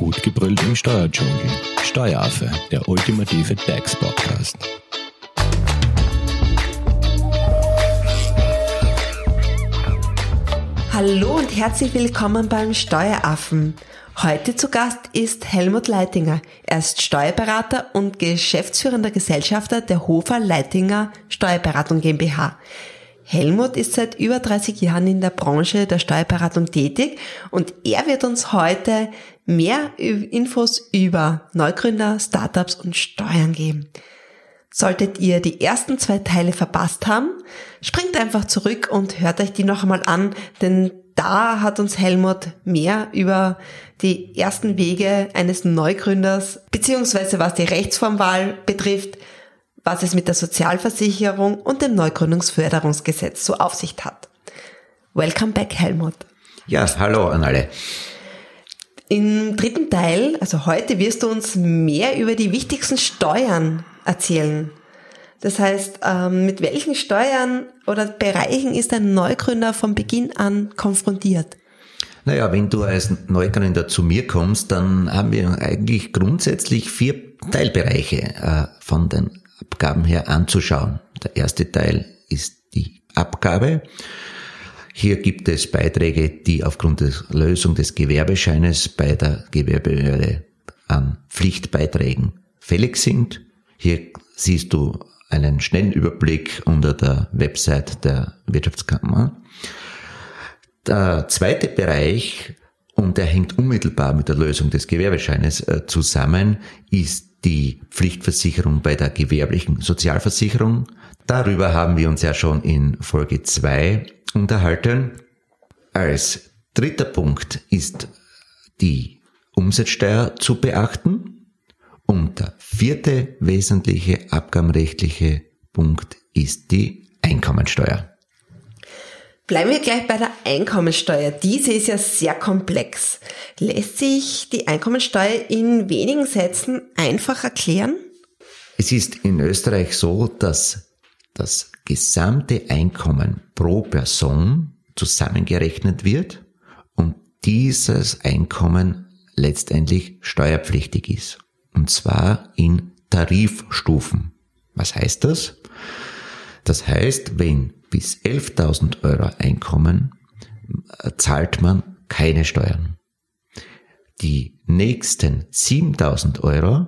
Gut gebrüllt im Steuerdschungel. Steueraffe, der ultimative DAX-Podcast. Hallo und herzlich willkommen beim Steueraffen. Heute zu Gast ist Helmut Leitinger. Er ist Steuerberater und geschäftsführender Gesellschafter der Hofer Leitinger Steuerberatung GmbH. Helmut ist seit über 30 Jahren in der Branche der Steuerberatung tätig und er wird uns heute mehr Infos über Neugründer, Startups und Steuern geben. Solltet ihr die ersten zwei Teile verpasst haben, springt einfach zurück und hört euch die noch einmal an, denn da hat uns Helmut mehr über die ersten Wege eines Neugründers, beziehungsweise was die Rechtsformwahl betrifft, was es mit der Sozialversicherung und dem Neugründungsförderungsgesetz so auf sich hat. Welcome back, Helmut. Ja, hallo an alle. Im dritten Teil, also heute, wirst du uns mehr über die wichtigsten Steuern erzählen. Das heißt, ähm, mit welchen Steuern oder Bereichen ist ein Neugründer von Beginn an konfrontiert? Naja, wenn du als Neugründer zu mir kommst, dann haben wir eigentlich grundsätzlich vier Teilbereiche äh, von den Abgaben her anzuschauen. Der erste Teil ist die Abgabe. Hier gibt es Beiträge, die aufgrund der Lösung des Gewerbescheines bei der Gewerbebehörde an Pflichtbeiträgen fällig sind. Hier siehst du einen schnellen Überblick unter der Website der Wirtschaftskammer. Der zweite Bereich, und der hängt unmittelbar mit der Lösung des Gewerbescheines äh, zusammen, ist die Pflichtversicherung bei der gewerblichen Sozialversicherung. Darüber haben wir uns ja schon in Folge 2 unterhalten. Als dritter Punkt ist die Umsatzsteuer zu beachten. Und der vierte wesentliche abgabenrechtliche Punkt ist die Einkommensteuer. Bleiben wir gleich bei der Einkommensteuer. Diese ist ja sehr komplex. Lässt sich die Einkommensteuer in wenigen Sätzen einfach erklären? Es ist in Österreich so, dass das gesamte Einkommen pro Person zusammengerechnet wird und dieses Einkommen letztendlich steuerpflichtig ist. Und zwar in Tarifstufen. Was heißt das? Das heißt, wenn bis 11.000 Euro Einkommen äh, zahlt man keine Steuern. Die nächsten 7.000 Euro,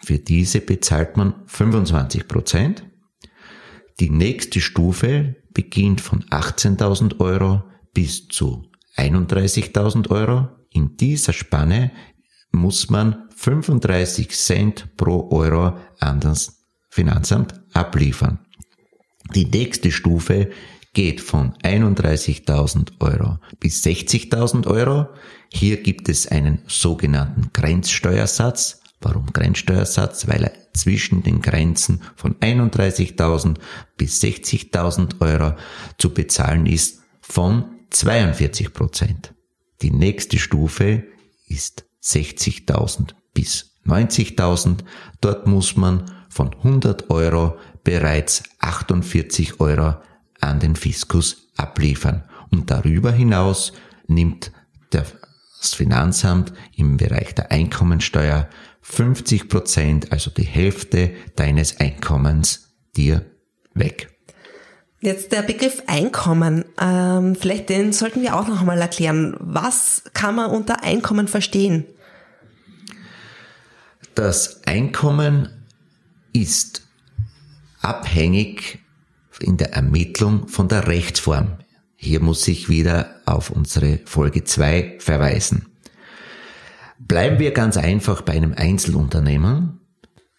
für diese bezahlt man 25 Prozent. Die nächste Stufe beginnt von 18.000 Euro bis zu 31.000 Euro. In dieser Spanne muss man 35 Cent pro Euro an das Finanzamt abliefern. Die nächste Stufe geht von 31.000 Euro bis 60.000 Euro. Hier gibt es einen sogenannten Grenzsteuersatz. Warum Grenzsteuersatz? Weil er zwischen den Grenzen von 31.000 bis 60.000 Euro zu bezahlen ist von 42 Prozent. Die nächste Stufe ist 60.000 bis 90.000. Dort muss man von 100 Euro bereits 48 Euro an den Fiskus abliefern. Und darüber hinaus nimmt das Finanzamt im Bereich der Einkommensteuer 50 Prozent, also die Hälfte deines Einkommens dir weg. Jetzt der Begriff Einkommen, ähm, vielleicht den sollten wir auch noch einmal erklären. Was kann man unter Einkommen verstehen? Das Einkommen ist abhängig in der Ermittlung von der Rechtsform. Hier muss ich wieder auf unsere Folge 2 verweisen. Bleiben wir ganz einfach bei einem Einzelunternehmer.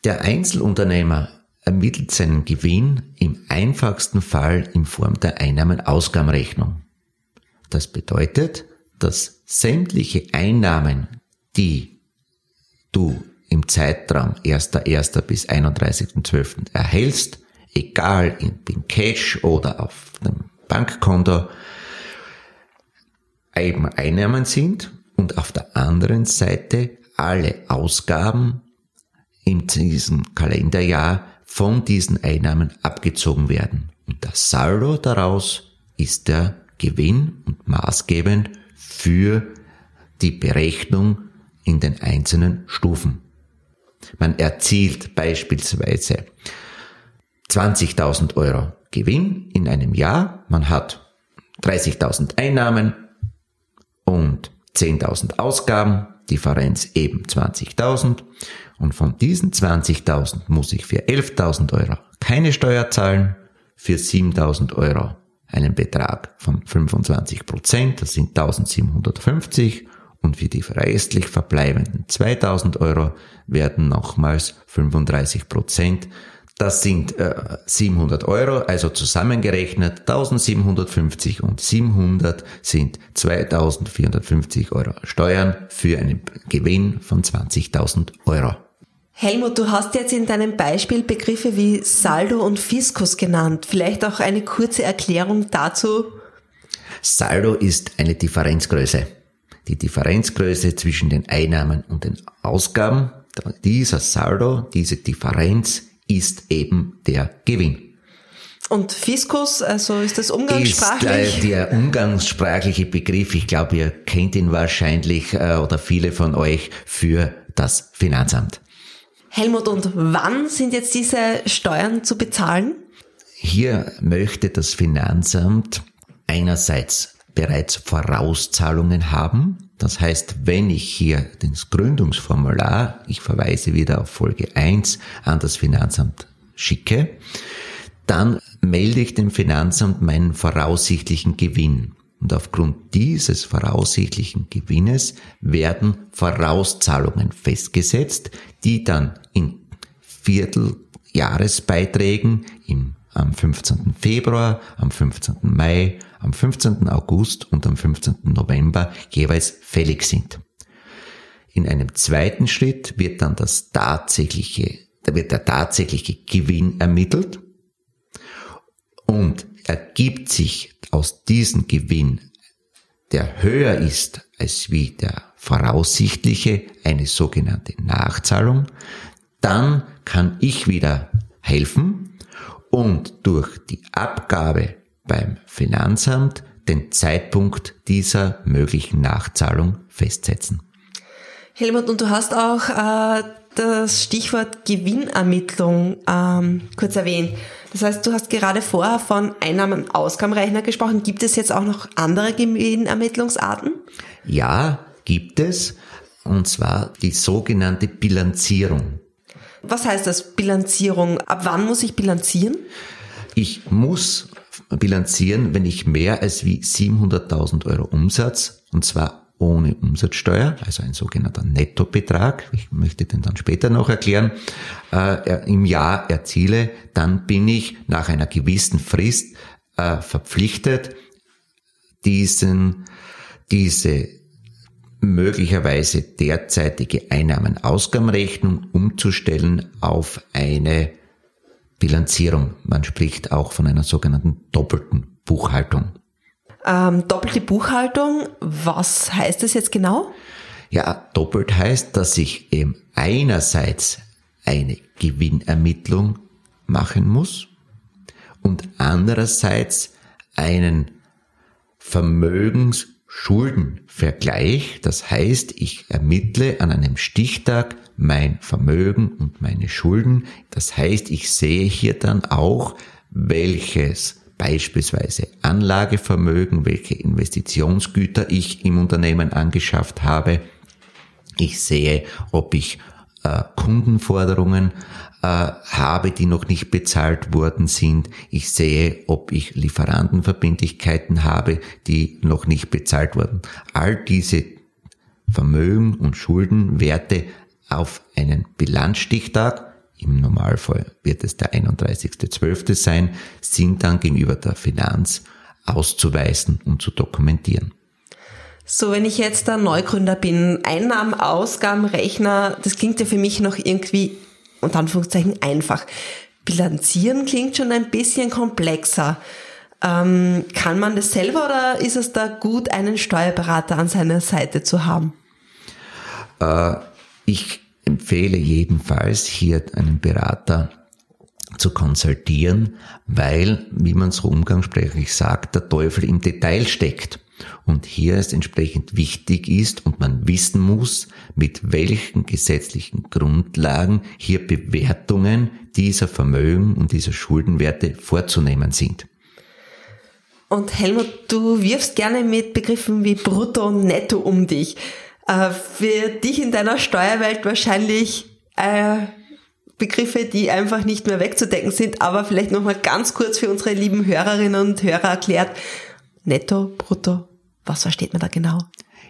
Der Einzelunternehmer ermittelt seinen Gewinn im einfachsten Fall in Form der Einnahmen-Ausgabenrechnung. Das bedeutet, dass sämtliche Einnahmen, die du im Zeitraum 1.1. bis 31.12. erhältst, egal in Cash oder auf dem Bankkonto, eben Einnahmen sind und auf der anderen Seite alle Ausgaben in diesem Kalenderjahr von diesen Einnahmen abgezogen werden. Und das Saldo daraus ist der Gewinn und maßgebend für die Berechnung in den einzelnen Stufen. Man erzielt beispielsweise 20.000 Euro Gewinn in einem Jahr, man hat 30.000 Einnahmen 10.000 Ausgaben, Differenz eben 20.000 und von diesen 20.000 muss ich für 11.000 Euro keine Steuer zahlen, für 7.000 Euro einen Betrag von 25 Prozent, das sind 1750 und für die restlich verbleibenden 2000 Euro werden nochmals 35 Prozent. Das sind äh, 700 Euro, also zusammengerechnet 1750 und 700 sind 2450 Euro Steuern für einen Gewinn von 20.000 Euro. Helmut, du hast jetzt in deinem Beispiel Begriffe wie Saldo und Fiskus genannt. Vielleicht auch eine kurze Erklärung dazu. Saldo ist eine Differenzgröße. Die Differenzgröße zwischen den Einnahmen und den Ausgaben. Dieser Saldo, diese Differenz ist eben der Gewinn. Und Fiskus, also ist das umgangssprachlich? Ist, äh, der umgangssprachliche Begriff, ich glaube, ihr kennt ihn wahrscheinlich äh, oder viele von euch für das Finanzamt. Helmut, und wann sind jetzt diese Steuern zu bezahlen? Hier möchte das Finanzamt einerseits bereits Vorauszahlungen haben. Das heißt, wenn ich hier das Gründungsformular, ich verweise wieder auf Folge 1, an das Finanzamt schicke, dann melde ich dem Finanzamt meinen voraussichtlichen Gewinn. Und aufgrund dieses voraussichtlichen Gewinnes werden Vorauszahlungen festgesetzt, die dann in Vierteljahresbeiträgen im, am 15. Februar, am 15. Mai, am 15. August und am 15. November jeweils fällig sind. In einem zweiten Schritt wird dann das tatsächliche, da wird der tatsächliche Gewinn ermittelt und ergibt sich aus diesem Gewinn, der höher ist als wie der voraussichtliche, eine sogenannte Nachzahlung, dann kann ich wieder helfen und durch die Abgabe beim Finanzamt den Zeitpunkt dieser möglichen Nachzahlung festsetzen. Helmut, und du hast auch äh, das Stichwort Gewinnermittlung ähm, kurz erwähnt. Das heißt, du hast gerade vorher von Einnahmen-Ausgabenrechner gesprochen. Gibt es jetzt auch noch andere Gewinnermittlungsarten? Ja, gibt es. Und zwar die sogenannte Bilanzierung. Was heißt das, Bilanzierung? Ab wann muss ich bilanzieren? Ich muss bilanzieren, wenn ich mehr als wie 700.000 Euro Umsatz, und zwar ohne Umsatzsteuer, also ein sogenannter Nettobetrag, ich möchte den dann später noch erklären, äh, im Jahr erziele, dann bin ich nach einer gewissen Frist äh, verpflichtet, diesen, diese möglicherweise derzeitige Einnahmen-Ausgabenrechnung umzustellen auf eine Bilanzierung. Man spricht auch von einer sogenannten doppelten Buchhaltung. Ähm, doppelte Buchhaltung, was heißt das jetzt genau? Ja, doppelt heißt, dass ich eben einerseits eine Gewinnermittlung machen muss und andererseits einen Vermögensschuldenvergleich. Das heißt, ich ermittle an einem Stichtag mein Vermögen und meine Schulden. Das heißt, ich sehe hier dann auch, welches beispielsweise Anlagevermögen, welche Investitionsgüter ich im Unternehmen angeschafft habe. Ich sehe, ob ich äh, Kundenforderungen äh, habe, die noch nicht bezahlt worden sind. Ich sehe, ob ich Lieferantenverbindlichkeiten habe, die noch nicht bezahlt wurden. All diese Vermögen und Schuldenwerte auf einen Bilanzstichtag im Normalfall wird es der 31.12. sein, sind dann gegenüber der Finanz auszuweisen und zu dokumentieren. So, wenn ich jetzt der Neugründer bin, Einnahmen, Ausgaben, Rechner, das klingt ja für mich noch irgendwie, unter Anführungszeichen, einfach. Bilanzieren klingt schon ein bisschen komplexer. Ähm, kann man das selber oder ist es da gut, einen Steuerberater an seiner Seite zu haben? Äh, ich empfehle jedenfalls hier einen Berater zu konsultieren, weil, wie man so umgangssprachlich sagt, der Teufel im Detail steckt. Und hier es entsprechend wichtig ist und man wissen muss, mit welchen gesetzlichen Grundlagen hier Bewertungen dieser Vermögen und dieser Schuldenwerte vorzunehmen sind. Und Helmut, du wirfst gerne mit Begriffen wie Brutto und Netto um dich. Äh, für dich in deiner Steuerwelt wahrscheinlich äh, Begriffe, die einfach nicht mehr wegzudecken sind, aber vielleicht nochmal ganz kurz für unsere lieben Hörerinnen und Hörer erklärt. Netto, Brutto, was versteht man da genau?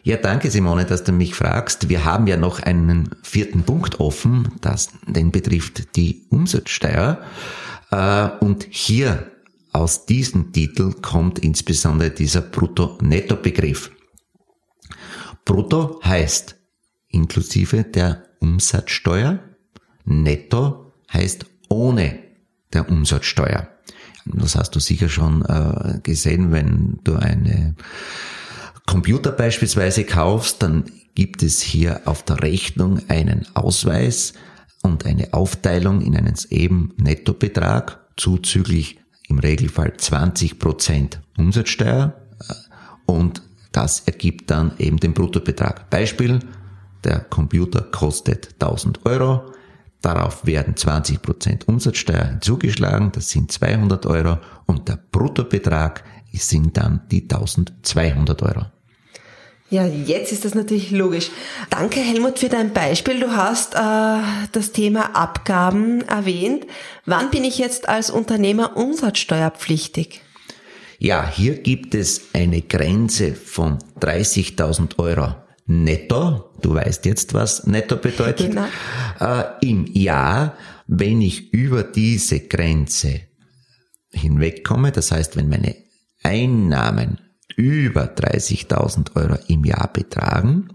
Ja, danke Simone, dass du mich fragst. Wir haben ja noch einen vierten Punkt offen, das, den betrifft die Umsatzsteuer. Äh, und hier aus diesem Titel kommt insbesondere dieser Brutto-Netto-Begriff. Brutto heißt inklusive der Umsatzsteuer, Netto heißt ohne der Umsatzsteuer. Das hast du sicher schon äh, gesehen, wenn du eine Computer beispielsweise kaufst, dann gibt es hier auf der Rechnung einen Ausweis und eine Aufteilung in einen eben Nettobetrag zuzüglich im Regelfall 20 Prozent Umsatzsteuer und das ergibt dann eben den Bruttobetrag. Beispiel, der Computer kostet 1000 Euro, darauf werden 20 Prozent Umsatzsteuer hinzugeschlagen, das sind 200 Euro und der Bruttobetrag sind dann die 1200 Euro. Ja, jetzt ist das natürlich logisch. Danke Helmut für dein Beispiel. Du hast äh, das Thema Abgaben erwähnt. Wann bin ich jetzt als Unternehmer umsatzsteuerpflichtig? Ja, hier gibt es eine Grenze von 30.000 Euro netto. Du weißt jetzt, was netto bedeutet. Genau. Äh, Im Jahr, wenn ich über diese Grenze hinwegkomme, das heißt, wenn meine Einnahmen über 30.000 Euro im Jahr betragen,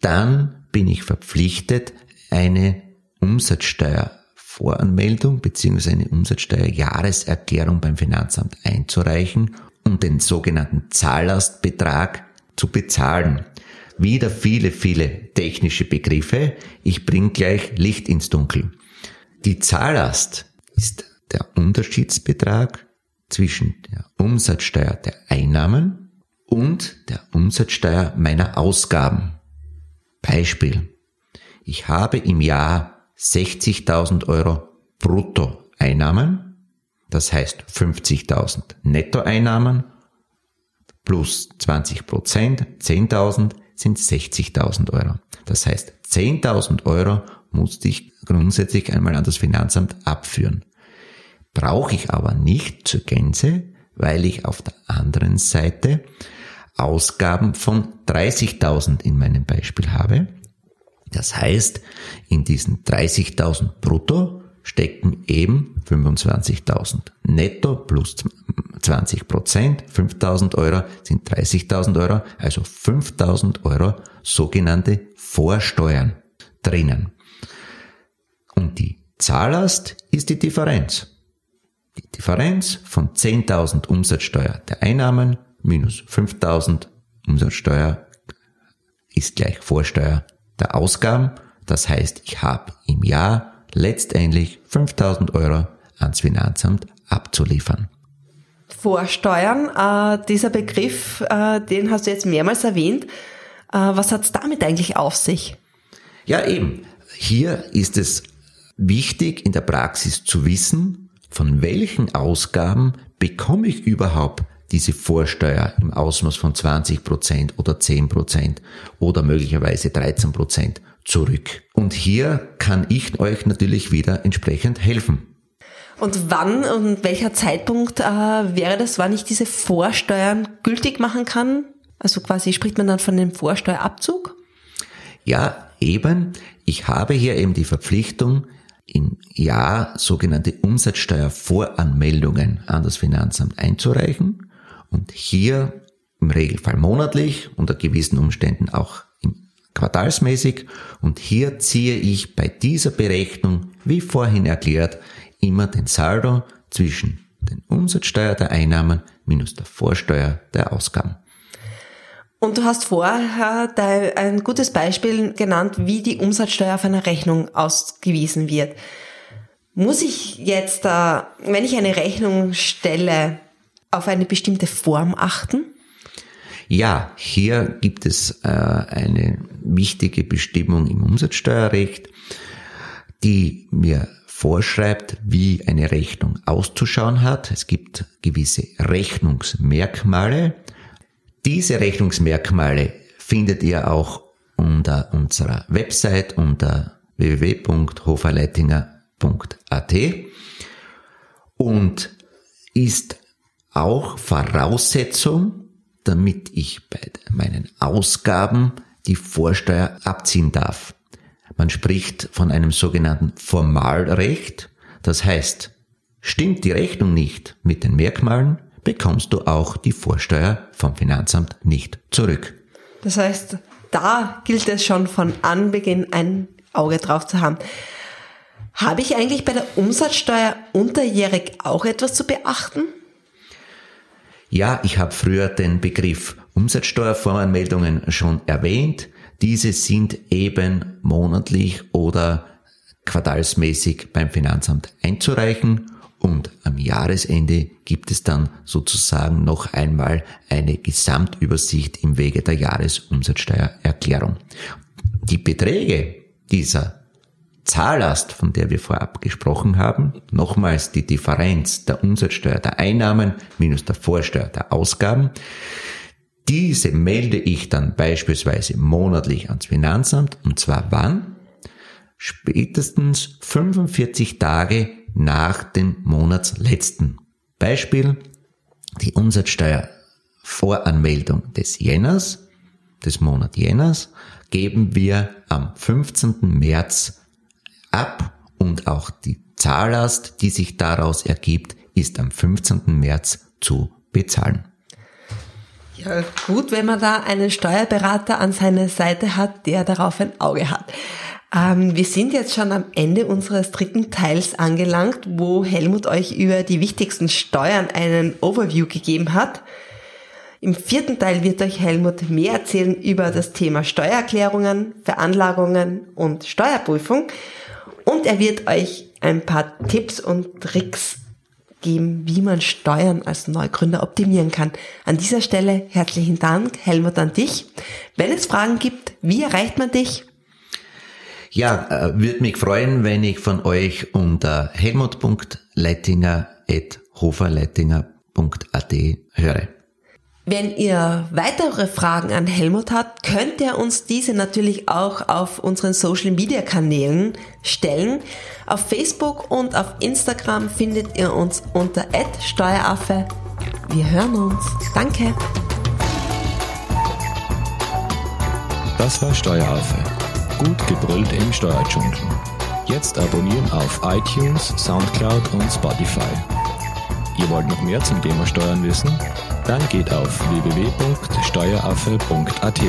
dann bin ich verpflichtet, eine Umsatzsteuervoranmeldung bzw. eine Umsatzsteuerjahreserklärung beim Finanzamt einzureichen und den sogenannten Zahllastbetrag zu bezahlen. Wieder viele, viele technische Begriffe. Ich bringe gleich Licht ins Dunkel. Die Zahllast ist der Unterschiedsbetrag zwischen der Umsatzsteuer der Einnahmen und der Umsatzsteuer meiner Ausgaben. Beispiel. Ich habe im Jahr 60.000 Euro Bruttoeinnahmen, das heißt 50.000 Nettoeinnahmen plus 20 Prozent, 10.000 sind 60.000 Euro. Das heißt 10.000 Euro musste ich grundsätzlich einmal an das Finanzamt abführen. Brauche ich aber nicht zur Gänze, weil ich auf der anderen Seite Ausgaben von 30.000 in meinem Beispiel habe. Das heißt, in diesen 30.000 brutto stecken eben 25.000 netto plus 20 Prozent, 5.000 Euro sind 30.000 Euro, also 5.000 Euro sogenannte Vorsteuern drinnen. Und die Zahllast ist die Differenz. Die Differenz von 10.000 Umsatzsteuer der Einnahmen minus 5.000 Umsatzsteuer ist gleich Vorsteuer der Ausgaben. Das heißt, ich habe im Jahr letztendlich 5.000 Euro ans Finanzamt abzuliefern. Vorsteuern, äh, dieser Begriff, äh, den hast du jetzt mehrmals erwähnt. Äh, was hat es damit eigentlich auf sich? Ja, eben. Hier ist es wichtig in der Praxis zu wissen, von welchen Ausgaben bekomme ich überhaupt diese Vorsteuer im Ausmaß von 20 Prozent oder 10 Prozent oder möglicherweise 13 Prozent zurück. Und hier kann ich euch natürlich wieder entsprechend helfen. Und wann und welcher Zeitpunkt äh, wäre das, wann ich diese Vorsteuern gültig machen kann? Also quasi spricht man dann von dem Vorsteuerabzug? Ja, eben. Ich habe hier eben die Verpflichtung, im Jahr sogenannte Umsatzsteuervoranmeldungen an das Finanzamt einzureichen und hier im Regelfall monatlich, unter gewissen Umständen auch quartalsmäßig und hier ziehe ich bei dieser Berechnung, wie vorhin erklärt, immer den Saldo zwischen den Umsatzsteuer der Einnahmen minus der Vorsteuer der Ausgaben. Und du hast vorher ein gutes Beispiel genannt, wie die Umsatzsteuer auf einer Rechnung ausgewiesen wird. Muss ich jetzt, wenn ich eine Rechnung stelle, auf eine bestimmte Form achten? Ja, hier gibt es äh, eine wichtige Bestimmung im Umsatzsteuerrecht, die mir vorschreibt, wie eine Rechnung auszuschauen hat. Es gibt gewisse Rechnungsmerkmale. Diese Rechnungsmerkmale findet ihr auch unter unserer Website unter www.hoferleitinger.at und ist auch Voraussetzung, damit ich bei meinen Ausgaben die Vorsteuer abziehen darf. Man spricht von einem sogenannten Formalrecht. Das heißt, stimmt die Rechnung nicht mit den Merkmalen, bekommst du auch die Vorsteuer vom Finanzamt nicht zurück. Das heißt, da gilt es schon von Anbeginn ein Auge drauf zu haben. Habe ich eigentlich bei der Umsatzsteuer unterjährig auch etwas zu beachten? Ja, ich habe früher den Begriff Umsatzsteuervoranmeldungen schon erwähnt. Diese sind eben monatlich oder quartalsmäßig beim Finanzamt einzureichen und am Jahresende gibt es dann sozusagen noch einmal eine Gesamtübersicht im Wege der Jahresumsatzsteuererklärung. Die Beträge dieser Zahllast, von der wir vorab gesprochen haben, nochmals die Differenz der Umsatzsteuer der Einnahmen minus der Vorsteuer der Ausgaben, diese melde ich dann beispielsweise monatlich ans Finanzamt und zwar wann? Spätestens 45 Tage nach dem Monatsletzten. Beispiel, die Umsatzsteuervoranmeldung des Jänners, des Monat Jänners, geben wir am 15. März ab und auch die Zahllast, die sich daraus ergibt, ist am 15. März zu bezahlen. Ja, gut, wenn man da einen Steuerberater an seiner Seite hat, der darauf ein Auge hat. Ähm, wir sind jetzt schon am Ende unseres dritten Teils angelangt, wo Helmut euch über die wichtigsten Steuern einen Overview gegeben hat. Im vierten Teil wird euch Helmut mehr erzählen über das Thema Steuererklärungen, Veranlagungen und Steuerprüfung. Und er wird euch ein paar Tipps und Tricks geben, wie man Steuern als Neugründer optimieren kann. An dieser Stelle herzlichen Dank, Helmut, an dich. Wenn es Fragen gibt, wie erreicht man dich? Ja, äh, würde mich freuen, wenn ich von euch unter helmut.leitinger.hoferleitinger.at höre. Wenn ihr weitere Fragen an Helmut habt, könnt ihr uns diese natürlich auch auf unseren Social Media Kanälen stellen. Auf Facebook und auf Instagram findet ihr uns unter @steueraffe. Wir hören uns. Danke. Das war Steueraffe. Gut gebrüllt im Steuerdschungel. Jetzt abonnieren auf iTunes, Soundcloud und Spotify. Ihr wollt noch mehr zum Thema Steuern wissen? Dann geht auf www.steueraffe.at.